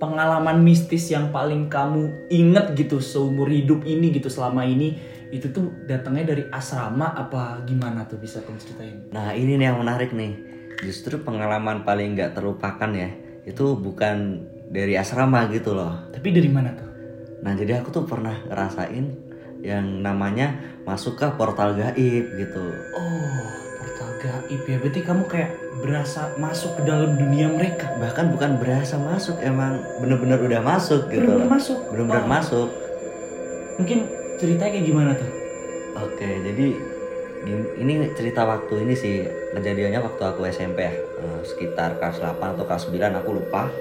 pengalaman mistis yang paling kamu inget gitu seumur hidup ini gitu selama ini itu tuh datangnya dari asrama apa gimana tuh bisa kamu ceritain? Nah ini nih yang menarik nih. Justru pengalaman paling nggak terlupakan ya itu bukan dari asrama gitu loh. Tapi dari mana tuh? Nah jadi aku tuh pernah ngerasain yang namanya masuk ke portal gaib gitu. Oh portal gaib ya. Berarti kamu kayak berasa masuk ke dalam dunia mereka. Bahkan bukan berasa masuk, emang bener-bener udah masuk gitu. Bener-bener masuk. Bener-bener Oh. masuk. Mungkin ceritanya kayak gimana tuh? Oke, jadi ini cerita waktu ini sih kejadiannya waktu aku SMP ya, eh, sekitar kelas 8 atau kelas 9 aku lupa.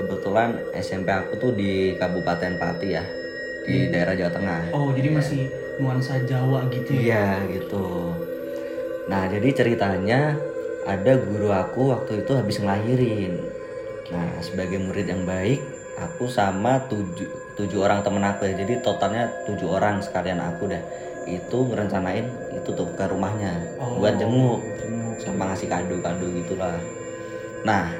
Kebetulan SMP aku tuh di Kabupaten Pati ya, di daerah Jawa Tengah. Oh jadi masih nuansa Jawa gitu ya? Iya gitu. Nah jadi ceritanya ada guru aku waktu itu habis ngelahirin. Nah sebagai murid yang baik, aku sama tujuh, tujuh orang temen aku ya. Jadi totalnya tujuh orang sekalian aku dah. Itu ngerencanain itu tuh ke rumahnya Oh, buat jenguk jenguk. sama ngasih kado-kado gitulah. Nah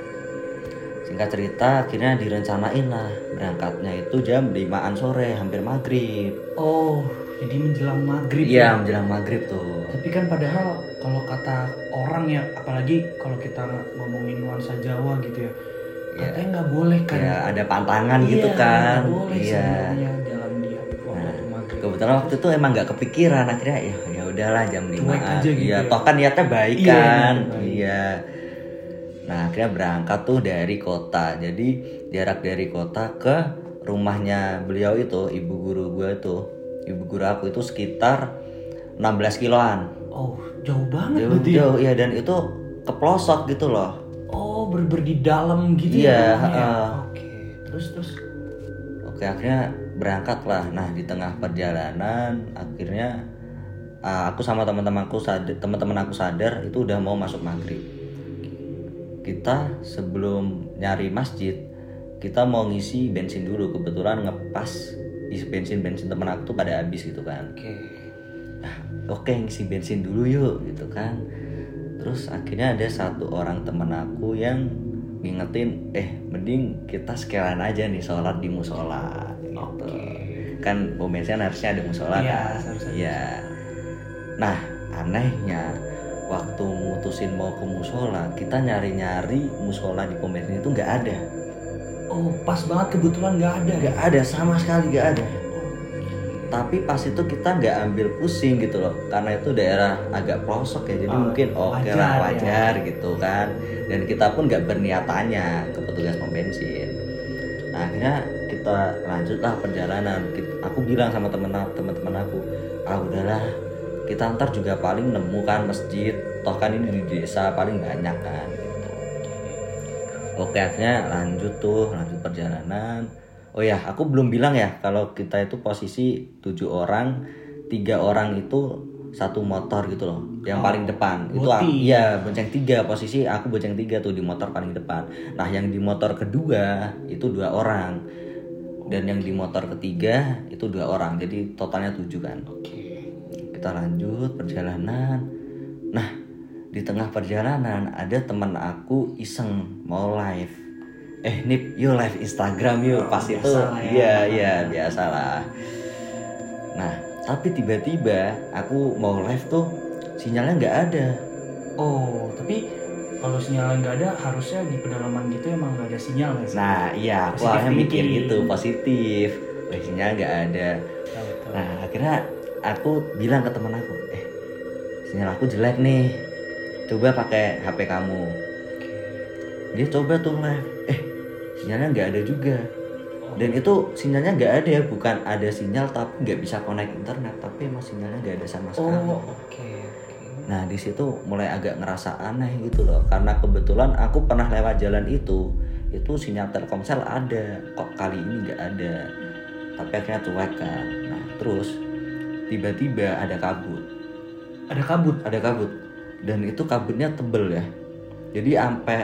singkat cerita akhirnya direncanain lah berangkatnya itu jam 5an sore hampir maghrib. Oh jadi menjelang maghrib Iya ya? menjelang maghrib tuh. Tapi kan padahal kalau kata orang ya, apalagi kalau kita ngomongin nuansa Jawa gitu ya, Iya. katanya nggak boleh kan? ya ada pantangan Iya, gitu kan boleh iya sebenarnya jalan di waktu Nah, maghrib. kebetulan waktu itu emang nggak kepikiran akhirnya ya ya udahlah jam lima aja gitu iya ya. toh kan niatnya baik Iya, kan baik. iya nah akhirnya berangkat tuh dari kota jadi jarak dari kota ke rumahnya beliau itu ibu guru gue itu ibu guru aku itu sekitar 16 kiloan Oh jauh banget jauh berarti. ya? jauh iya dan itu ke pelosok gitu loh Oh ber di dalam gitu Iya, ya? heeh. Oke. Terus terus. Oke akhirnya berangkat lah. Nah di tengah perjalanan akhirnya uh, aku sama teman-temanku sadar, teman-teman aku sadar itu udah mau masuk maghrib. Kita sebelum nyari masjid kita mau ngisi bensin dulu kebetulan ngepas isi bensin bensin teman aku tuh pada habis gitu kan. Oke. Nah, oke ngisi bensin dulu yuk gitu kan. Terus akhirnya ada satu orang temen aku yang ngingetin eh mending kita sekalian aja nih sholat di musola gitu. Kan pom bensin harusnya ada musola Iya, kan. Iya. Nah, anehnya waktu mutusin mau ke musola, kita nyari-nyari musola di pom bensin itu nggak ada. Oh pas banget kebetulan nggak ada. Nggak ada sama sekali nggak ada. Tapi pas itu kita nggak ambil pusing gitu loh karena itu daerah agak pelosok ya jadi Ah, mungkin oke wajar lah ya. wajar gitu kan. Dan kita pun nggak berniat tanya ke petugas pom bensin. Nah akhirnya kita lanjutlah perjalanan. Kita- aku bilang sama temen teman-teman aku ah udahlah kita ntar juga paling nemu kan masjid. Toh kan ini di desa paling banyak kan oke akhirnya lanjut tuh lanjut perjalanan Oh ya, aku belum bilang ya kalau kita itu posisi tujuh orang, tiga orang itu satu motor gitu loh, yang Oh, paling depan. Itu boti. aku- iya bonceng tiga posisi aku bonceng tiga tuh di motor paling depan. Nah yang di motor kedua itu dua orang, dan yang di motor ketiga itu dua orang. Jadi totalnya tujuh kan. Oke. Kita lanjut perjalanan. Nah di tengah perjalanan ada teman aku iseng mau live. Eh Nip yuk live Instagram yuk Oh, pas itu. ya. iya iya biasa lah nah tapi tiba-tiba aku mau live tuh sinyalnya nggak ada. Oh tapi kalau sinyalnya nggak ada harusnya di pedalaman gitu emang nggak ada sinyal ya? nah iya aku awalnya mikir gitu positif. Wah, sinyal nggak ada. Nah akhirnya aku bilang ke teman aku eh sinyal aku jelek nih coba pakai HP kamu. Dia coba tuh live. Eh sinyalnya nggak ada juga. Dan itu sinyalnya nggak ada ya bukan ada sinyal tapi nggak bisa connect internet tapi emang sinyalnya nggak ada sama sekali. Oh oke. nah di situ mulai agak ngerasa aneh gitu loh karena kebetulan aku pernah lewat jalan itu itu sinyal telkomsel ada kok kali ini nggak ada? Tapi akhirnya cuek kan. Nah terus tiba-tiba ada kabut. Ada kabut. ada kabut dan itu kabutnya tebel ya. Jadi sampai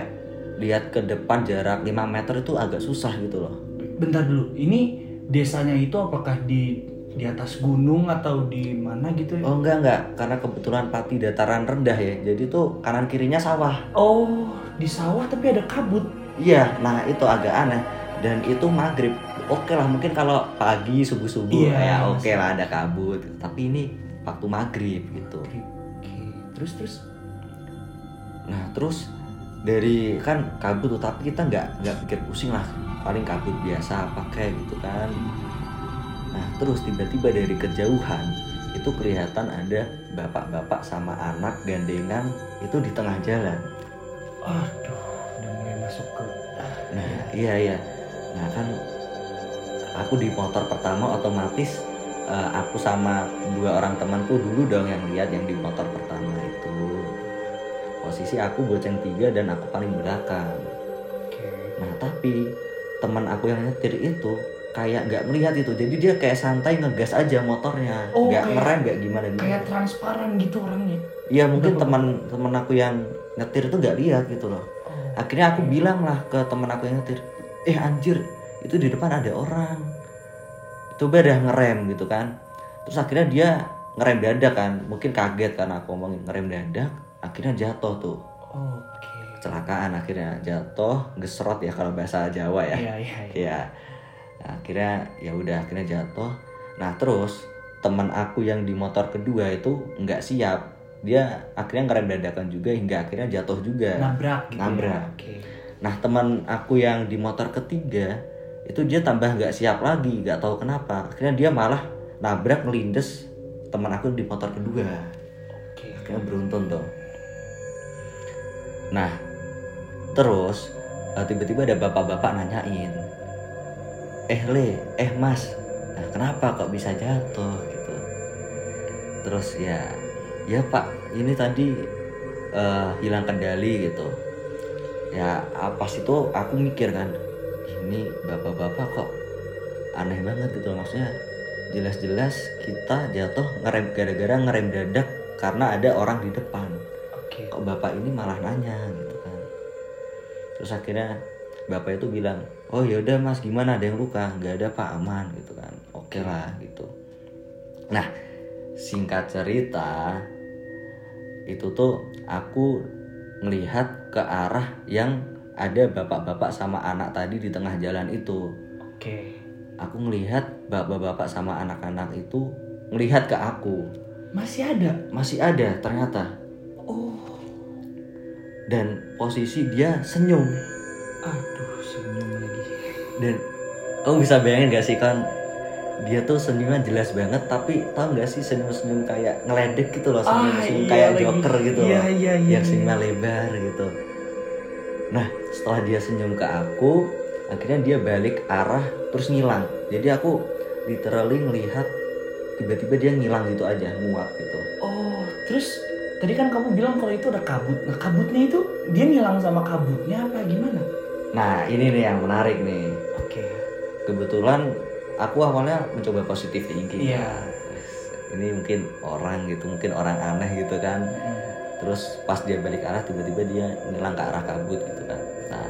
lihat ke depan jarak 5 meter itu agak susah gitu loh. Bentar dulu. Ini desanya itu apakah di di atas gunung atau di mana gitu ya? oh enggak enggak. Karena kebetulan pati dataran rendah ya. Jadi tuh kanan kirinya sawah. Oh di sawah tapi ada kabut. iya nah itu agak aneh. Dan itu maghrib. Oke lah mungkin kalau pagi subuh subuh Iya, ya oke lah ada kabut. Tapi ini waktu maghrib gitu. Terus terus. nah terus dari kan kabut tuh tapi kita nggak nggak pikir pusing lah paling kabut biasa pakai gitu kan nah terus tiba-tiba dari kejauhan itu kelihatan ada bapak-bapak sama anak gandengan itu di tengah jalan Aduh, udah mulai masuk ke. Nah, iya iya. Nah, kan aku di motor pertama otomatis eh, aku sama dua orang temanku dulu dong yang lihat yang di motor pertama. Posisi aku boceng tiga dan aku paling belakang. Oke. Nah, tapi teman aku yang nyetir itu kayak nggak melihat itu. Jadi dia kayak santai ngegas aja motornya, Oh, nggak kayak- ngerem nggak gimana gitu. Kayak transparan gitu orangnya. Iya, mungkin teman teman aku yang nyetir itu nggak lihat gitu loh. Oh. akhirnya aku bilang lah ke temen aku yang nyetir eh anjir itu di depan ada orang coba dah ngerem gitu kan terus akhirnya dia ngerem dadak kan mungkin kaget karena aku ngomongin ngerem dadak akhirnya jatuh tuh Oke. kecelakaan akhirnya jatuh gesrot ya kalau bahasa Jawa ya Iya iya. iya. Iya. Nah, akhirnya ya udah akhirnya jatuh. Nah terus teman aku yang di motor kedua itu nggak siap. Dia akhirnya ngerem dadakan juga hingga akhirnya jatuh juga. Nabrak gitu. Nabrak. Ya? Oke. Nah teman aku yang di motor ketiga itu dia tambah nggak siap lagi, nggak tahu kenapa. Akhirnya dia malah nabrak ngelindes teman aku di motor kedua. Oke. Akhirnya beruntun tuh. Nah terus eh, tiba-tiba ada bapak-bapak nanyain, eh le, eh mas, nah, kenapa kok bisa jatuh gitu? Terus ya, ya pak, ini tadi eh, hilang kendali gitu ya ah, pas itu aku mikir kan ini bapak-bapak kok aneh banget gitu maksudnya jelas-jelas kita jatuh ngerem gara-gara ngerem dadak karena ada orang di depan. Kok bapak ini malah nanya gitu kan. Terus akhirnya bapak itu bilang oh yaudah mas gimana? Ada yang luka? Nggak ada pak aman gitu kan. Oke lah gitu. Nah singkat cerita itu tuh aku ngelihat ke arah yang ada bapak-bapak sama anak tadi di tengah jalan itu. Oke. aku ngelihat bapak-bapak sama anak-anak itu ngelihat ke aku. Masih ada. masih ada ternyata. Dan posisi dia senyum Aduh, senyum lagi. dan kamu bisa bayangin gak sih kan dia tuh senyumnya jelas banget tapi tau gak sih senyum-senyum kayak ngeledek gitu loh senyum, Ah, senyum iya kayak lagi. joker gitu Iya, loh iya, iya, yang iya. senyumnya lebar gitu nah setelah dia senyum ke aku akhirnya dia balik arah terus ngilang jadi aku literally ngelihat tiba-tiba dia ngilang gitu aja muak gitu Oh, terus tadi kan kamu bilang kalau itu ada kabut. Nah, kabutnya itu dia ngilang sama kabutnya apa gimana? nah ini nih yang menarik nih Oke. kebetulan aku awalnya mencoba positif thinking Iya. Ini mungkin orang gitu mungkin orang aneh gitu kan terus pas dia balik arah tiba-tiba dia ngilang ke arah kabut gitu kan nah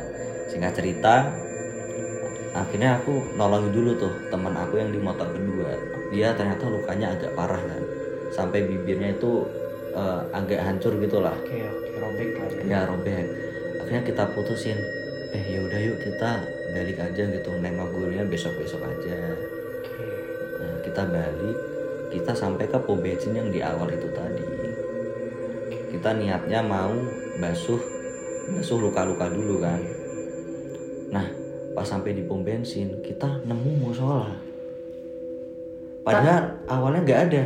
singkat cerita akhirnya aku nolongin dulu tuh teman aku yang di motor kedua dia ternyata lukanya agak parah kan sampai bibirnya itu eh, agak hancur gitu lah Oke, oke, robek lah ya. ya robek akhirnya kita putusin eh yaudah yuk kita balik aja gitu nengok gurunya besok besok aja Oke. Nah, kita balik, kita sampai ke pom bensin yang di awal itu tadi. Kita niatnya mau basuh, basuh luka-luka dulu kan. Nah, pas sampai di pom bensin, kita nemu musola. Padahal awalnya nggak ada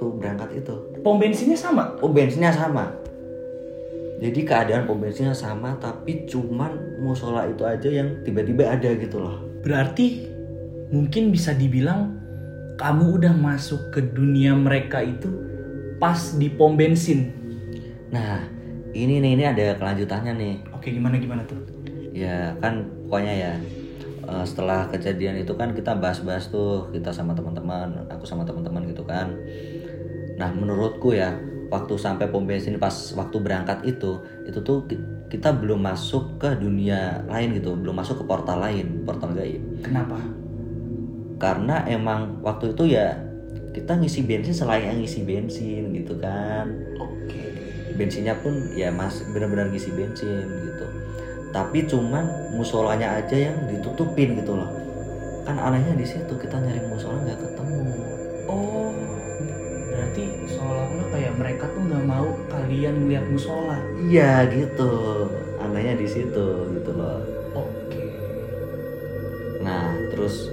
waktu berangkat itu. Pom bensinnya sama. Pom bensinnya sama. Jadi keadaan pom bensinnya sama, tapi cuman musola itu aja yang tiba-tiba ada gitu loh. Berarti mungkin bisa dibilang kamu udah masuk ke dunia mereka itu pas di pom bensin. Nah, ini nih ini ada kelanjutannya nih. Oke, gimana gimana tuh? Ya kan pokoknya ya eh, setelah kejadian itu kan kita bahas-bahas tuh kita sama teman-teman, aku sama teman-teman gitu kan. Nah menurutku ya waktu sampai pom bensin pas waktu berangkat itu itu tuh ki- kita belum masuk ke dunia lain gitu, belum masuk ke portal lain, portal gaib. Kenapa? Karena emang waktu itu ya kita ngisi bensin selain ngisi bensin gitu kan Oke. bensinnya pun ya mas benar-benar ngisi bensin gitu tapi cuman musolanya aja yang ditutupin gitu loh kan anehnya di situ kita nyari musola nggak ketemu Oh, seolah-olah kayak mereka tuh nggak mau kalian ngeliat musola. iya gitu anehnya di situ gitu loh Oke. nah terus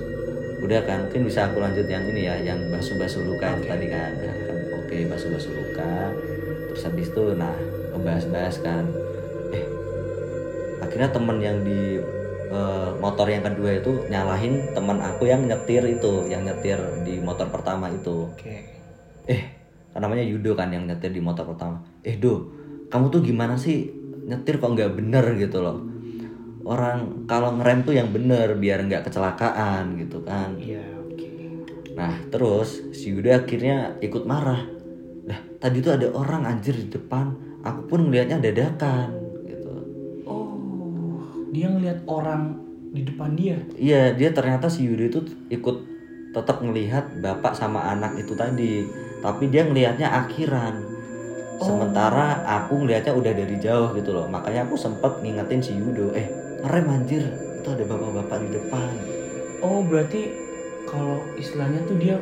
udah kan mungkin bisa aku lanjut yang ini ya yang basuh-basuh luka Oke. tadi kan Nah, kan oke basuh-basuh luka terus habis itu nah ngebahas-bahas kan eh akhirnya temen yang di eh, motor yang kedua itu nyalahin teman aku yang nyetir itu yang nyetir di motor pertama itu Oke. eh namanya Yudo kan yang nyetir di motor pertama eh do kamu tuh gimana sih nyetir kok nggak bener gitu loh? Orang kalau ngerem tuh yang bener biar nggak kecelakaan gitu kan. Iya, oke. nah terus si Yudo akhirnya ikut marah. Lah tadi tuh ada orang anjir di depan aku pun ngelihatnya dadakan gitu. Oh, dia ngeliat orang di depan dia. iya dia ternyata si Yudo itu ikut tetap ngelihat bapak sama anak itu tadi tapi dia ngelihatnya akhiran sementara aku ngelihatnya udah dari jauh gitu loh makanya aku sempet ngingetin si Yudo eh ngerem anjir itu ada bapak-bapak di depan Oh, berarti kalau istilahnya tuh dia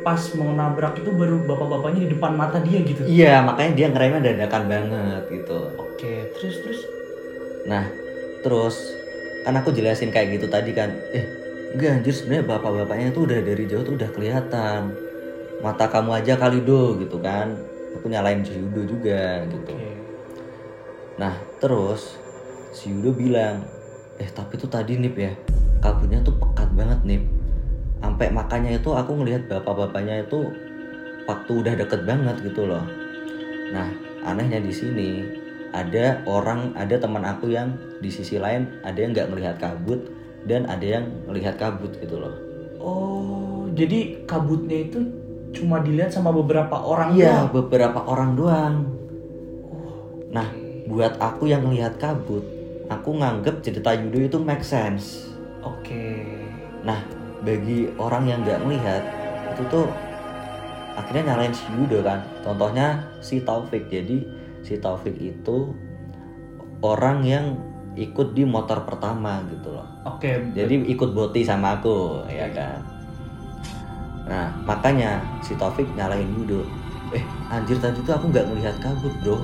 pas mau nabrak itu baru bapak-bapaknya di depan mata dia gitu. iya makanya dia ngeremnya dadakan banget gitu Oke, terus terus. nah terus kan aku jelasin kayak gitu tadi kan eh enggak anjir sebenarnya bapak-bapaknya tuh udah dari jauh tuh udah kelihatan mata kamu aja kali do gitu kan aku nyalain si Yudo juga gitu Oke. Nah terus si Yudo bilang, eh tapi tuh tadi Nip ya, kabutnya tuh pekat banget Nip. Sampai makanya itu aku ngelihat bapak-bapaknya itu waktu udah deket banget gitu loh. Nah anehnya di sini ada orang, ada teman aku yang di sisi lain ada yang nggak melihat kabut dan ada yang melihat kabut gitu loh. Oh, jadi kabutnya itu cuma dilihat sama beberapa orang Iya doang? beberapa orang doang. Oh, Nah buat aku yang melihat kabut, aku nganggep cerita Yudo itu make sense. Oke. Nah, bagi orang yang nggak melihat itu tuh akhirnya nyalain si Yudo kan. Contohnya si Taufik. Jadi si Taufik itu orang yang ikut di motor pertama gitu loh. Oke. Jadi ikut boti sama aku, ya kan. Nah, makanya si Taufik nyalain Yudo. Eh, anjir tadi tuh aku nggak melihat kabut, bro.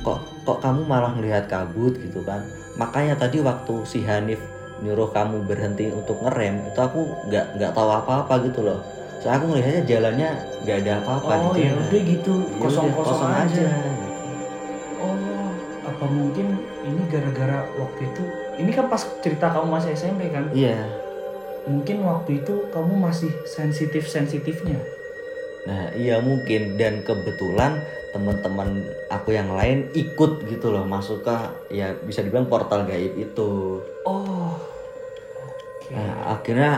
Kok kok kamu malah melihat kabut gitu kan? Makanya tadi waktu si Hanif nyuruh kamu berhenti untuk ngerem, itu aku nggak nggak tahu apa-apa gitu loh. Soalnya aku ngelihatnya jalannya nggak ada apa-apa Oh di ya jalan. udah gitu Ya kosong-kosong aja. gitu. Oh apa mungkin ini gara-gara waktu itu ini kan pas cerita kamu masih SMP kan? Iya. Mungkin waktu itu kamu masih sensitif sensitifnya. Nah, iya mungkin dan kebetulan teman-teman aku yang lain ikut gitu loh masuk ke ya bisa dibilang portal gaib itu. Oh. Oke. Nah, akhirnya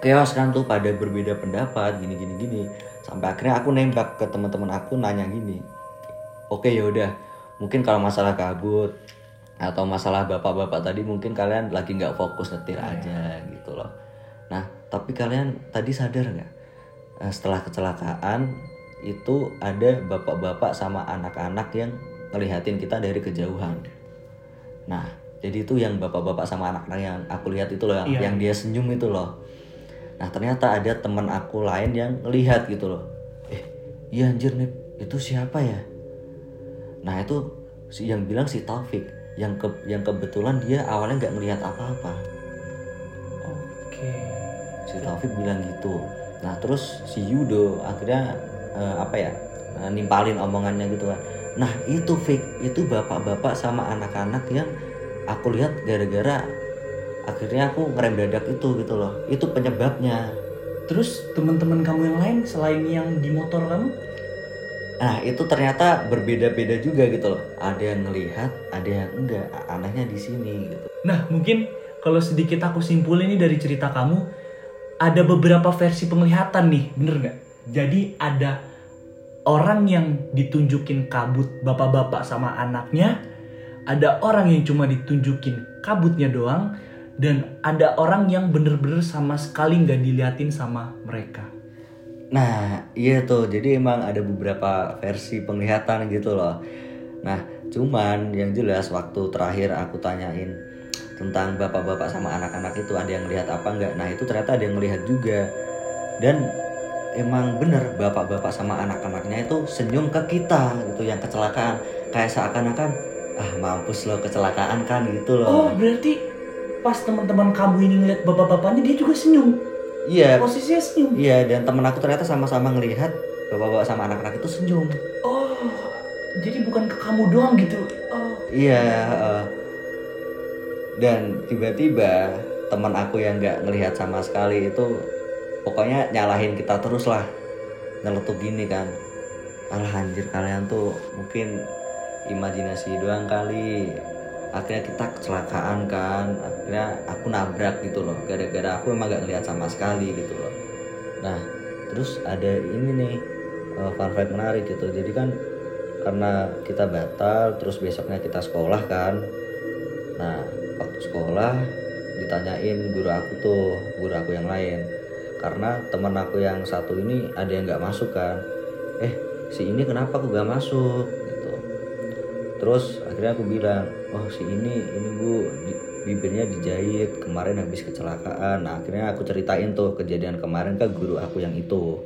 chaos kan tuh pada berbeda pendapat gini gini gini. Sampai akhirnya aku nembak ke teman-teman aku nanya gini. Oke ya udah, mungkin kalau masalah kabut atau masalah bapak-bapak tadi mungkin kalian lagi nggak fokus nyetir aja gitu loh. Nah, tapi kalian tadi sadar nggak? Eh, setelah kecelakaan itu ada bapak-bapak sama anak-anak yang ngelihatin kita dari kejauhan. Nah, jadi itu yang bapak-bapak sama anak-anak yang aku lihat itu loh, yang, Iya. yang dia senyum itu loh. Nah, ternyata ada teman aku lain yang ngelihat gitu loh. Eh, iya anjir nih, itu siapa ya? Nah, itu si yang bilang si Taufik, yang ke, yang kebetulan dia awalnya nggak ngelihat apa-apa. Oke. si Taufik bilang gitu nah terus si Yudo akhirnya eh, apa ya eh, nimpalin omongannya gitu kan nah itu Fik itu bapak-bapak sama anak-anak yang aku lihat gara-gara akhirnya aku ngerem dadak itu gitu loh itu penyebabnya Terus teman-teman kamu yang lain selain yang di motor kamu? Nah itu ternyata berbeda-beda juga gitu loh ada yang ngelihat ada yang enggak anehnya di sini gitu Nah mungkin kalau sedikit aku simpulin ini dari cerita kamu ada beberapa versi penglihatan nih, bener nggak? Jadi ada orang yang ditunjukin kabut bapak-bapak sama anaknya, ada orang yang cuma ditunjukin kabutnya doang, dan ada orang yang bener-bener sama sekali nggak diliatin sama mereka. Nah, iya tuh. Jadi emang ada beberapa versi penglihatan gitu loh. Nah, cuman yang jelas waktu terakhir aku tanyain tentang bapak-bapak sama anak-anak itu ada yang melihat apa enggak nah itu ternyata ada yang melihat juga dan emang bener bapak-bapak sama anak-anaknya itu senyum ke kita gitu yang kecelakaan kayak seakan-akan ah mampus lo kecelakaan kan gitu loh Oh, berarti pas teman-teman kamu ini ngeliat bapak-bapaknya dia juga senyum. Iya Posisinya senyum. iya dan temen aku ternyata sama-sama ngelihat bapak-bapak sama anak-anak itu senyum Oh, jadi bukan ke kamu doang gitu. Oh, iya eh. dan tiba-tiba teman aku yang nggak ngelihat sama sekali itu pokoknya nyalahin kita terus lah nyeletuk gini kan alah anjir kalian tuh mungkin imajinasi doang kali akhirnya kita kecelakaan kan akhirnya aku nabrak gitu loh. Gara-gara aku emang gak ngeliat sama sekali gitu loh. Nah terus ada ini nih eh, fun fact menarik gitu. Jadi kan karena kita batal terus besoknya kita sekolah kan. Nah waktu sekolah ditanyain guru aku tuh guru aku yang lain. Karena teman aku yang satu ini ada yang nggak masuk kan. Eh si ini kenapa aku gak masuk? Gitu. Terus akhirnya aku bilang oh si ini ini bu. Bibirnya dijahit kemarin habis kecelakaan. Nah akhirnya aku ceritain tuh kejadian kemarin ke guru aku yang itu.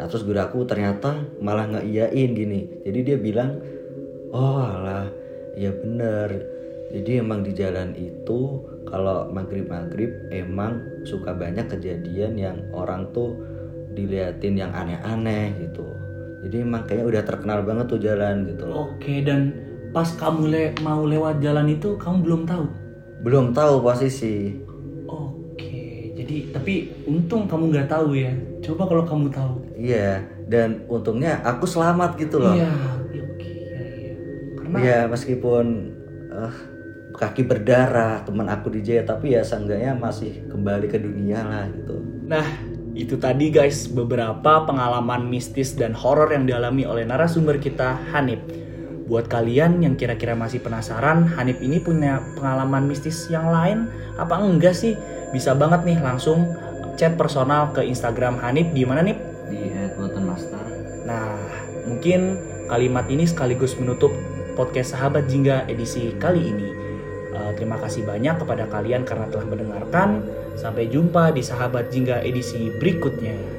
Nah terus guru aku ternyata malah nggak iyain gini. Jadi dia bilang oh alah ya bener. Jadi emang di jalan itu kalau maghrib maghrib emang suka banyak kejadian yang orang tuh diliatin yang aneh-aneh gitu. Jadi emang kayaknya udah terkenal banget tuh jalan gitu loh. Oke, dan pas kamu le- mau lewat jalan itu kamu belum tahu. belum tahu posisi Oke, jadi tapi untung kamu nggak tahu ya. Coba kalau kamu tahu. iya dan untungnya aku selamat gitu loh Iya, iya, oke, iya, iya. Karena ya meskipun eh, kaki berdarah teman aku dijahit tapi ya seenggaknya masih kembali ke dunia lah gitu Nah, itu tadi guys beberapa pengalaman mistis dan horor yang dialami oleh narasumber kita Hanif. Buat kalian yang kira-kira masih penasaran, Hanif ini punya pengalaman mistis yang lain apa enggak sih? Bisa banget nih langsung chat personal ke Instagram Hanif di mana nih? di Master Nah, mungkin kalimat ini sekaligus menutup podcast Sahabat Jingga edisi kali ini. Eh, terima kasih banyak kepada kalian karena telah mendengarkan. Sampai jumpa di Sahabat Jingga edisi berikutnya.